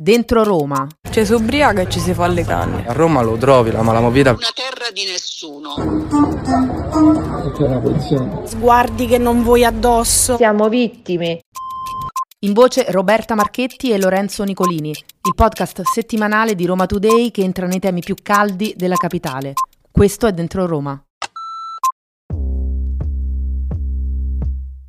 Dentro Roma. Ci si ubriaca e ci si fa le canne. A Roma lo trovi, la malamovida. Una terra di nessuno. Sguardi che non vuoi addosso. Siamo vittime. In voce Roberta Marchetti e Lorenzo Nicolini, il podcast settimanale di Roma Today che entra nei temi più caldi della capitale. Questo è Dentro Roma.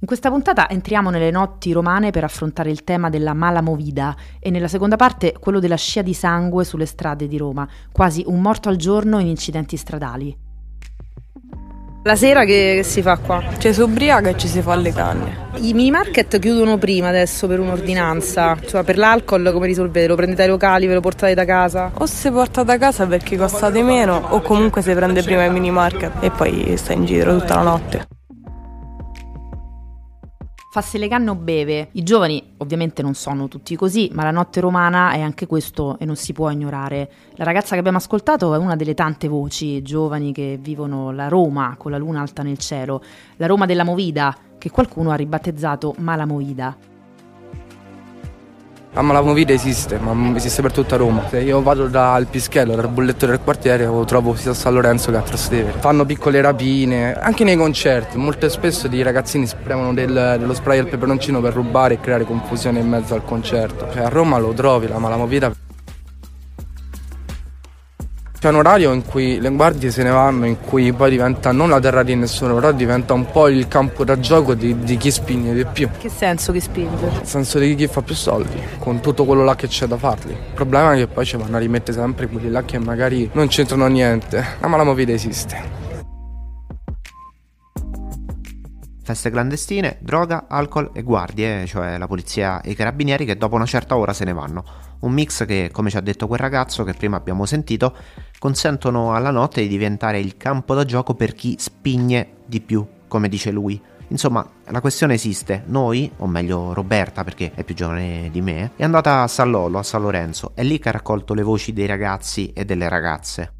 In questa puntata entriamo nelle notti romane per affrontare il tema della mala movida e nella seconda parte quello della scia di sangue sulle strade di Roma, quasi un morto al giorno in incidenti stradali. La sera che, che si fa qua? Ci si ubriaca e ci si fa le canne. I mini market chiudono prima adesso per un'ordinanza, cioè per l'alcol come risolvete? Lo prendete ai locali, ve lo portate da casa? O si porta da casa perché costa di meno o comunque si prende prima ai mini market e poi sta in giro tutta la notte. Fasse le canne o beve. I giovani ovviamente non sono tutti così, ma la notte romana è anche questo e non si può ignorare. La ragazza che abbiamo ascoltato è una delle tante voci giovani che vivono la Roma con la luna alta nel cielo, la Roma della Movida, che qualcuno ha ribattezzato Mala Movida. La malamovida esiste, ma esiste per tutta Roma. Se io vado dal Pischello, dal bulletto del quartiere, lo trovo sia a San Lorenzo che a Trastevere. Fanno piccole rapine, anche nei concerti. Molto spesso i ragazzini spremono del, dello spray al peperoncino per rubare e creare confusione in mezzo al concerto. Cioè, a Roma lo trovi la malamovida. C'è un orario in cui le guardie se ne vanno, in cui poi diventa non la terra di nessuno, però diventa un po' il campo da gioco di, di chi spinge di più. Che senso che spinge? Nel senso di chi fa più soldi, con tutto quello là che c'è da farli. Il problema è che poi ci vanno a rimettere sempre quelli là che magari non c'entrano niente. La malamovida esiste. Feste clandestine, droga, alcol e guardie, cioè la polizia e i carabinieri che dopo una certa ora se ne vanno. Un mix che, come ci ha detto quel ragazzo che prima abbiamo sentito, consentono alla notte di diventare il campo da gioco per chi spigne di più, come dice lui. Insomma, la questione esiste. Noi, o meglio Roberta perché è più giovane di me, è andata a San Lolo, a San Lorenzo, è lì che ha raccolto le voci dei ragazzi e delle ragazze.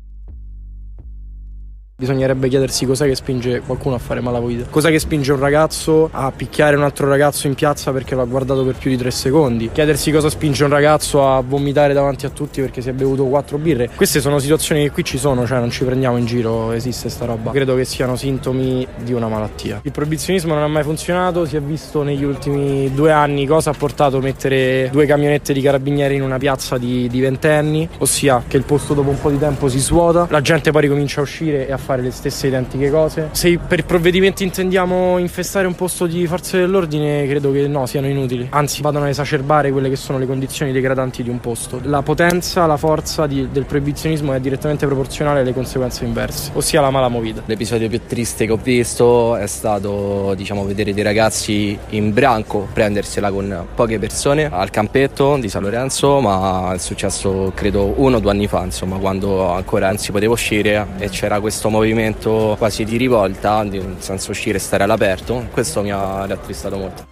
Bisognerebbe chiedersi cos'è che spinge qualcuno a fare malavita. Cos'è che spinge un ragazzo a picchiare un altro ragazzo in piazza perché l'ha guardato per più di tre secondi. Chiedersi cosa spinge un ragazzo a vomitare davanti a tutti perché si è bevuto quattro birre. Queste sono situazioni che qui ci sono, cioè non ci prendiamo in giro, esiste sta roba. Credo che siano sintomi di una malattia. Il proibizionismo non ha mai funzionato, si è visto negli ultimi due anni cosa ha portato a mettere due camionette di carabinieri in una piazza di, di ventenni, ossia che il posto dopo un po' di tempo si svuota, la gente poi ricomincia a uscire e a fare le stesse identiche cose. Se per provvedimenti intendiamo infestare un posto di forze dell'ordine, credo che no, siano inutili. Anzi, vadano a esacerbare quelle che sono le condizioni degradanti di un posto. La potenza, la forza di, del proibizionismo è direttamente proporzionale alle conseguenze inverse, ossia la mala movida. L'episodio più triste che ho visto è stato, diciamo, vedere dei ragazzi in branco prendersela con poche persone al campetto di San Lorenzo, ma è successo credo uno o due anni fa, insomma, quando ancora non si poteva uscire e c'era questo movimento quasi di rivolta, senza uscire e stare all'aperto. Questo mi ha rattristato molto.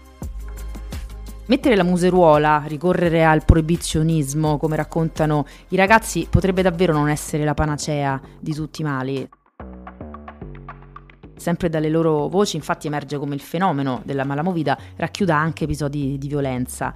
Mettere la museruola, ricorrere al proibizionismo, come raccontano i ragazzi, potrebbe davvero non essere la panacea di tutti i mali. Sempre dalle loro voci infatti emerge come il fenomeno della malamovida racchiuda anche episodi di violenza.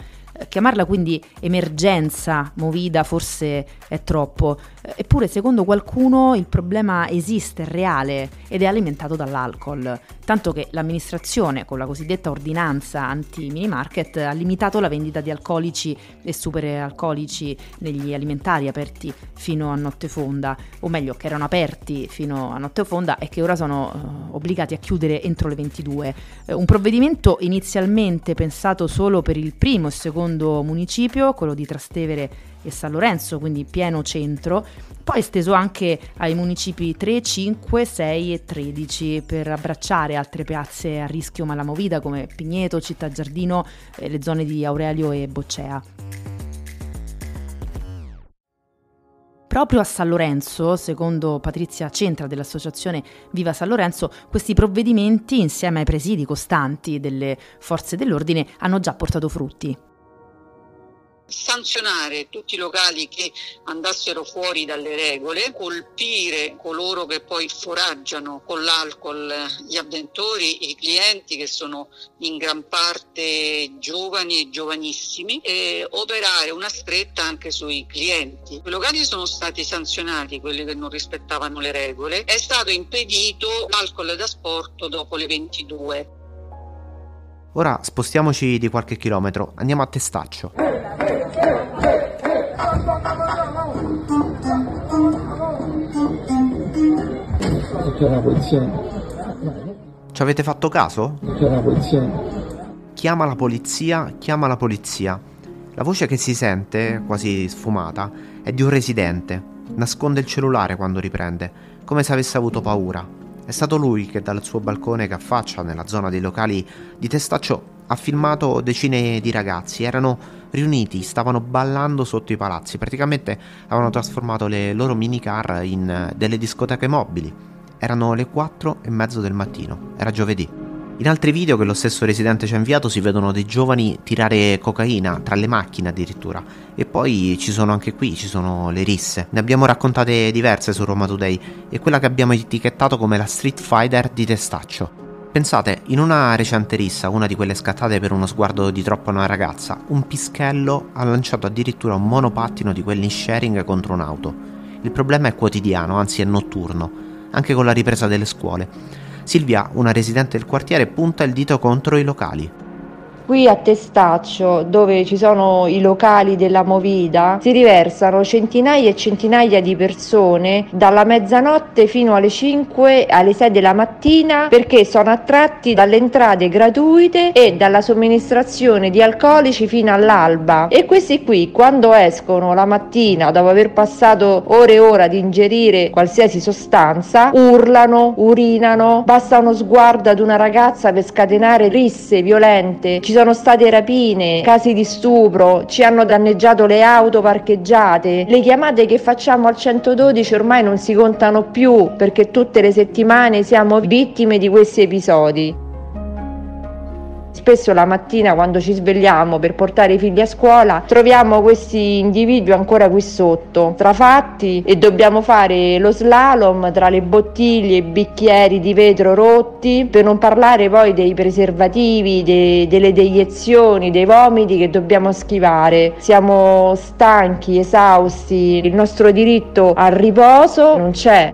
Chiamarla quindi emergenza movida forse è troppo, eppure secondo qualcuno il problema esiste, è reale ed è alimentato dall'alcol, tanto che l'amministrazione con la cosiddetta ordinanza anti-mini market ha limitato la vendita di alcolici e superalcolici negli alimentari aperti fino a notte fonda, o meglio che erano aperti fino a notte fonda e che ora sono uh, obbligati a chiudere entro le 22. Uh, un provvedimento inizialmente pensato solo per il primo e secondo municipio, quello di Trastevere e San Lorenzo, quindi pieno centro, poi esteso anche ai municipi 3, 5, 6 e 13 per abbracciare altre piazze a rischio malamovida come Pigneto, Città Giardino e le zone di Aurelio e Boccea. Proprio a San Lorenzo, secondo Patrizia Centra dell'associazione Viva San Lorenzo, questi provvedimenti, insieme ai presidi costanti delle forze dell'ordine, hanno già portato frutti sanzionare tutti i locali che andassero fuori dalle regole, colpire coloro che poi foraggiano con l'alcol gli avventori, i clienti che sono in gran parte giovani e giovanissimi e operare una stretta anche sui clienti. I locali sono stati sanzionati, quelli che non rispettavano le regole, è stato impedito l'alcol da sport dopo le 22. Ora spostiamoci di qualche chilometro, andiamo a Testaccio. C'è la polizia. Ci avete fatto caso? C'è la polizia. Chiama la polizia, chiama la polizia. La voce che si sente, quasi sfumata, è di un residente. Nasconde il cellulare quando riprende, come se avesse avuto paura. È stato lui che dal suo balcone che affaccia nella zona dei locali di Testaccio ha filmato decine di ragazzi, erano riuniti, stavano ballando sotto i palazzi, praticamente avevano trasformato le loro minicar in delle discoteche mobili. Erano le 4 e mezzo del mattino, era giovedì. In altri video che lo stesso residente ci ha inviato si vedono dei giovani tirare cocaina tra le macchine addirittura. E poi ci sono anche qui, ci sono le risse. Ne abbiamo raccontate diverse su Roma Today e quella che abbiamo etichettato come la Street Fighter di Testaccio. Pensate, in una recente rissa, una di quelle scattate per uno sguardo di troppo a una ragazza, un pischello ha lanciato addirittura un monopattino di quelli in sharing contro un'auto. Il problema è quotidiano, anzi è notturno, anche con la ripresa delle scuole. Silvia, una residente del quartiere, punta il dito contro i locali. Qui a Testaccio, dove ci sono i locali della Movida, si riversano centinaia e centinaia di persone dalla mezzanotte fino alle 5, alle 6 della mattina, perché sono attratti dalle entrate gratuite e dalla somministrazione di alcolici fino all'alba. E questi qui, quando escono la mattina, dopo aver passato ore e ore ad ingerire qualsiasi sostanza, urlano, urinano, basta uno sguardo ad una ragazza per scatenare risse violente. Ci sono sono state rapine, casi di stupro, ci hanno danneggiato le auto parcheggiate. Le chiamate che facciamo al 112 ormai non si contano più perché tutte le settimane siamo vittime di questi episodi. Spesso la mattina quando ci svegliamo per portare i figli a scuola troviamo questi individui ancora qui sotto, trafatti e dobbiamo fare lo slalom tra le bottiglie e i bicchieri di vetro rotti, per non parlare poi dei preservativi, dei, delle deiezioni, dei vomiti che dobbiamo schivare. Siamo stanchi, esausti, il nostro diritto al riposo non c'è.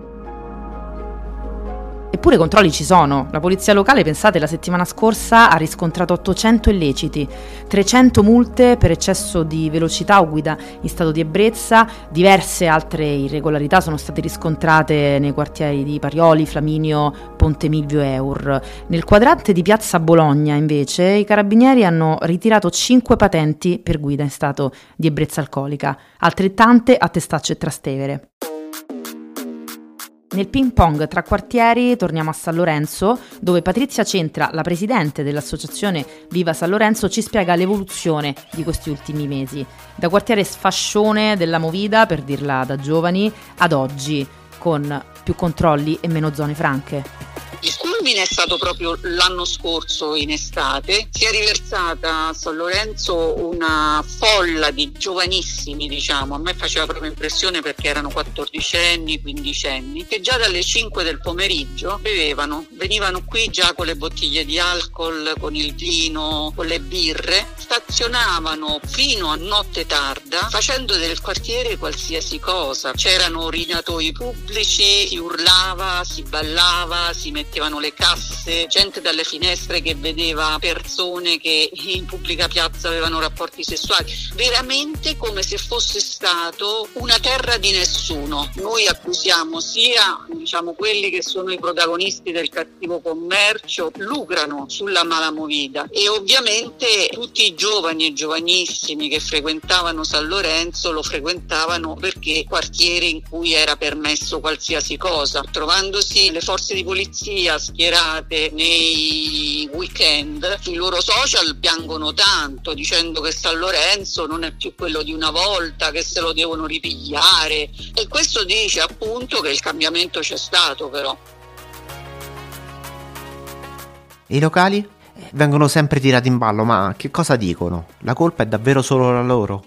Eppure i controlli ci sono. La polizia locale, pensate, la settimana scorsa ha riscontrato 800 illeciti, 300 multe per eccesso di velocità o guida in stato di ebbrezza, diverse altre irregolarità sono state riscontrate nei quartieri di Parioli, Flaminio, Ponte Milvio e Eur. Nel quadrante di Piazza Bologna, invece, i carabinieri hanno ritirato 5 patenti per guida in stato di ebbrezza alcolica, altrettante a Testaccio e Trastevere. Nel ping pong tra quartieri torniamo a San Lorenzo, dove Patrizia Centra, la presidente dell'associazione Viva San Lorenzo, ci spiega l'evoluzione di questi ultimi mesi. Da quartiere sfascione della Movida, per dirla da giovani, ad oggi, con più controlli e meno zone franche. Il culmine è stato proprio l'anno scorso in estate, si è riversata a San Lorenzo una folla di giovanissimi, diciamo, a me faceva proprio impressione perché erano 14 anni, 15 anni, che già dalle 5 del pomeriggio bevevano, venivano qui già con le bottiglie di alcol, con il vino, con le birre, stazionavano fino a notte tarda facendo del quartiere qualsiasi cosa. C'erano orinatoi pubblici, si urlava, si ballava, si metteva mettevano le casse, gente dalle finestre che vedeva persone che in pubblica piazza avevano rapporti sessuali, veramente come se fosse stato una terra di nessuno. Noi accusiamo sia diciamo, quelli che sono i protagonisti del cattivo commercio, lucrano sulla malamovida. E ovviamente tutti i giovani e giovanissimi che frequentavano San Lorenzo lo frequentavano perché quartiere in cui era permesso qualsiasi cosa, trovandosi le forze di polizia polizia schierate nei weekend sui loro social piangono tanto dicendo che San Lorenzo non è più quello di una volta, che se lo devono ripigliare e questo dice appunto che il cambiamento c'è stato però. I locali? Vengono sempre tirati in ballo, ma che cosa dicono? La colpa è davvero solo la loro?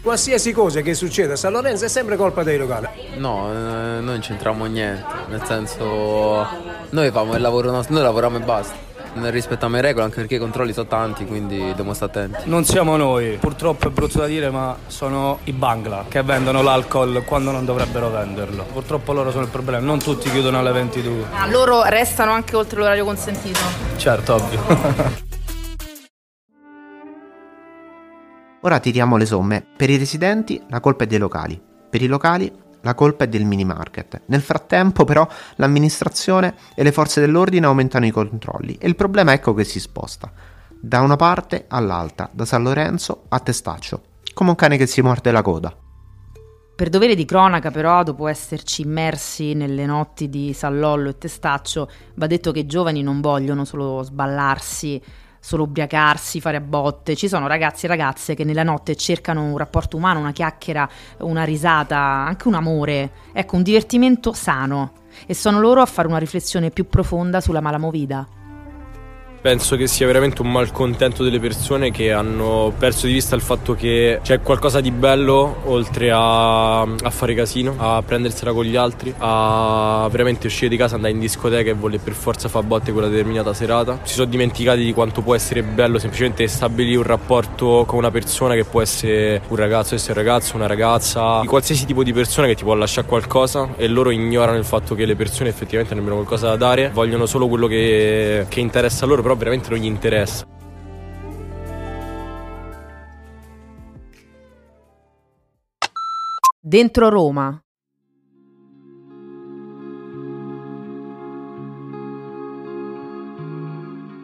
Qualsiasi cosa che succeda a San Lorenzo è sempre colpa dei locali. No, eh, noi non c'entriamo niente, nel senso noi facciamo il lavoro nostro, noi lavoriamo e basta. Rispettiamo le regole anche perché i controlli sono tanti, quindi dobbiamo stare attenti. Non siamo noi, purtroppo è brutto da dire, ma sono i Bangla che vendono l'alcol quando non dovrebbero venderlo. Purtroppo loro sono il problema, non tutti chiudono alle 22. Ah, loro restano anche oltre l'orario consentito. Certo, ovvio. Ora tiriamo le somme. Per i residenti la colpa è dei locali, per i locali la colpa è del mini market. Nel frattempo, però, l'amministrazione e le forze dell'ordine aumentano i controlli e il problema ecco che si sposta da una parte all'altra, da San Lorenzo a Testaccio, come un cane che si morde la coda. Per dovere di cronaca, però, dopo esserci immersi nelle notti di San Lollo e Testaccio, va detto che i giovani non vogliono solo sballarsi solo ubriacarsi, fare a botte. Ci sono ragazzi e ragazze che nella notte cercano un rapporto umano, una chiacchiera, una risata, anche un amore. Ecco, un divertimento sano. E sono loro a fare una riflessione più profonda sulla malamovida. Penso che sia veramente un malcontento delle persone che hanno perso di vista il fatto che c'è qualcosa di bello oltre a, a fare casino, a prendersela con gli altri, a veramente uscire di casa, andare in discoteca e voler per forza fare botte quella determinata serata. Si sono dimenticati di quanto può essere bello semplicemente stabilire un rapporto con una persona che può essere un ragazzo, essere un ragazzo, una ragazza, di qualsiasi tipo di persona che ti può lasciare qualcosa e loro ignorano il fatto che le persone effettivamente hanno qualcosa da dare, vogliono solo quello che, che interessa loro però veramente non gli interessa. Dentro Roma.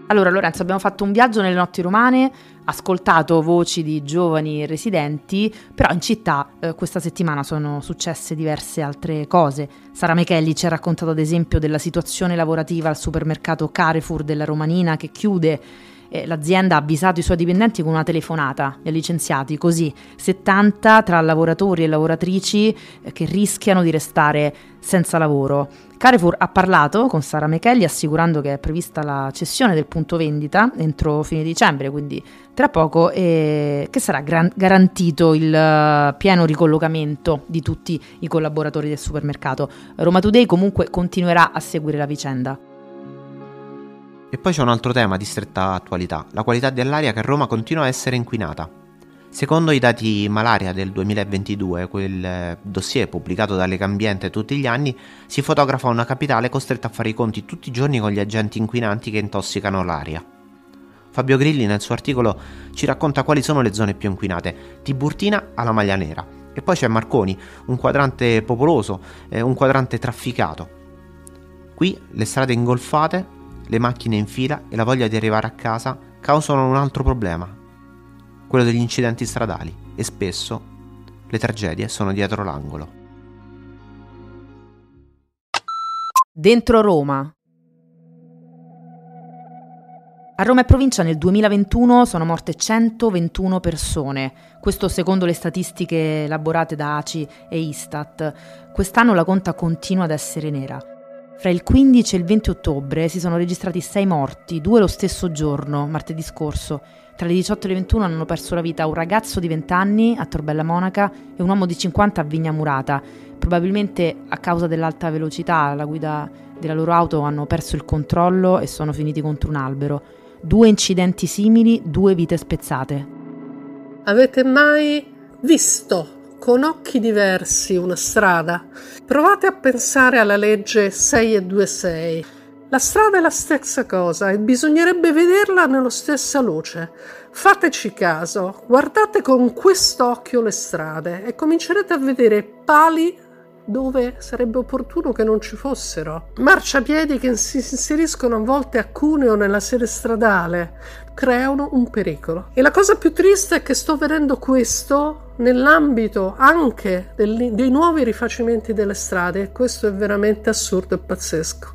Allora Lorenzo, abbiamo fatto un viaggio nelle notti romane, ascoltato voci di giovani residenti, però in città eh, questa settimana sono successe diverse altre cose. Sara Mechelli ci ha raccontato ad esempio della situazione lavorativa al supermercato Carrefour della Romanina che chiude eh, l'azienda ha avvisato i suoi dipendenti con una telefonata, li ha licenziati, così 70 tra lavoratori e lavoratrici eh, che rischiano di restare senza lavoro. Carrefour ha parlato con Sara Mechelli assicurando che è prevista la cessione del punto vendita entro fine dicembre, quindi tra poco, e che sarà gran- garantito il uh, pieno ricollocamento di tutti i collaboratori del supermercato. Roma Today comunque continuerà a seguire la vicenda. E poi c'è un altro tema di stretta attualità, la qualità dell'aria che a Roma continua a essere inquinata. Secondo i dati malaria del 2022, quel eh, dossier pubblicato dalle Cambiente tutti gli anni, si fotografa una capitale costretta a fare i conti tutti i giorni con gli agenti inquinanti che intossicano l'aria. Fabio Grilli nel suo articolo ci racconta quali sono le zone più inquinate, Tiburtina alla Maglia Nera. E poi c'è Marconi, un quadrante popoloso, eh, un quadrante trafficato. Qui le strade ingolfate, le macchine in fila e la voglia di arrivare a casa causano un altro problema, quello degli incidenti stradali e spesso le tragedie sono dietro l'angolo. Dentro Roma. A Roma e provincia nel 2021 sono morte 121 persone, questo secondo le statistiche elaborate da ACI e Istat. Quest'anno la conta continua ad essere nera. Fra il 15 e il 20 ottobre si sono registrati 6 morti, due lo stesso giorno, martedì scorso, tra le 18 e le 21 hanno perso la vita un ragazzo di 20 anni a Torbella Monaca e un uomo di 50 a Vigna Murata. Probabilmente a causa dell'alta velocità la guida della loro auto hanno perso il controllo e sono finiti contro un albero. Due incidenti simili, due vite spezzate. Avete mai visto con occhi diversi una strada? Provate a pensare alla legge 626 la strada è la stessa cosa e bisognerebbe vederla nella stessa luce. Fateci caso, guardate con quest'occhio le strade e comincerete a vedere pali dove sarebbe opportuno che non ci fossero. Marciapiedi che si inseriscono a volte a cuneo nella sede stradale creano un pericolo. E la cosa più triste è che sto vedendo questo nell'ambito anche del, dei nuovi rifacimenti delle strade e questo è veramente assurdo e pazzesco.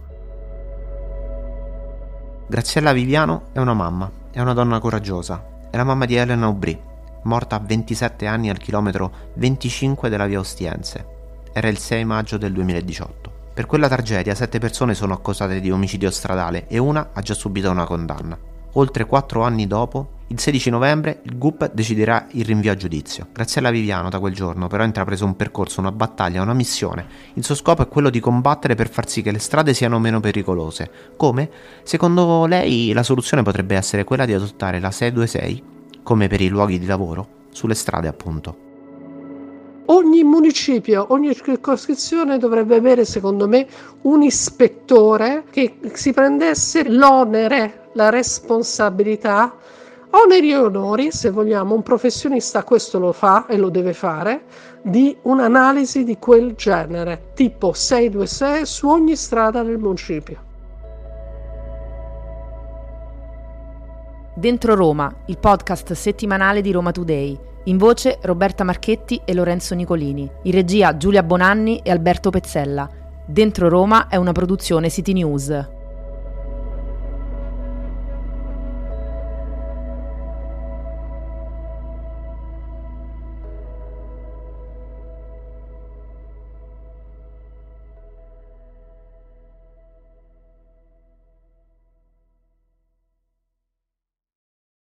Graziella Viviano è una mamma, è una donna coraggiosa, è la mamma di Elena Aubry, morta a 27 anni al chilometro 25 della via Ostiense. Era il 6 maggio del 2018. Per quella tragedia sette persone sono accusate di omicidio stradale e una ha già subito una condanna. Oltre quattro anni dopo, Il 16 novembre il GUP deciderà il rinvio a giudizio. Graziella Viviano da quel giorno però ha intrapreso un percorso, una battaglia, una missione. Il suo scopo è quello di combattere per far sì che le strade siano meno pericolose. Come? Secondo lei la soluzione potrebbe essere quella di adottare la 626, come per i luoghi di lavoro, sulle strade appunto. Ogni municipio, ogni circoscrizione dovrebbe avere, secondo me, un ispettore che si prendesse l'onere, la responsabilità Oneri e onori, se vogliamo, un professionista questo lo fa e lo deve fare, di un'analisi di quel genere, tipo 626 su ogni strada del municipio. Dentro Roma, il podcast settimanale di Roma Today. In voce Roberta Marchetti e Lorenzo Nicolini. In regia Giulia Bonanni e Alberto Pezzella. Dentro Roma è una produzione City News.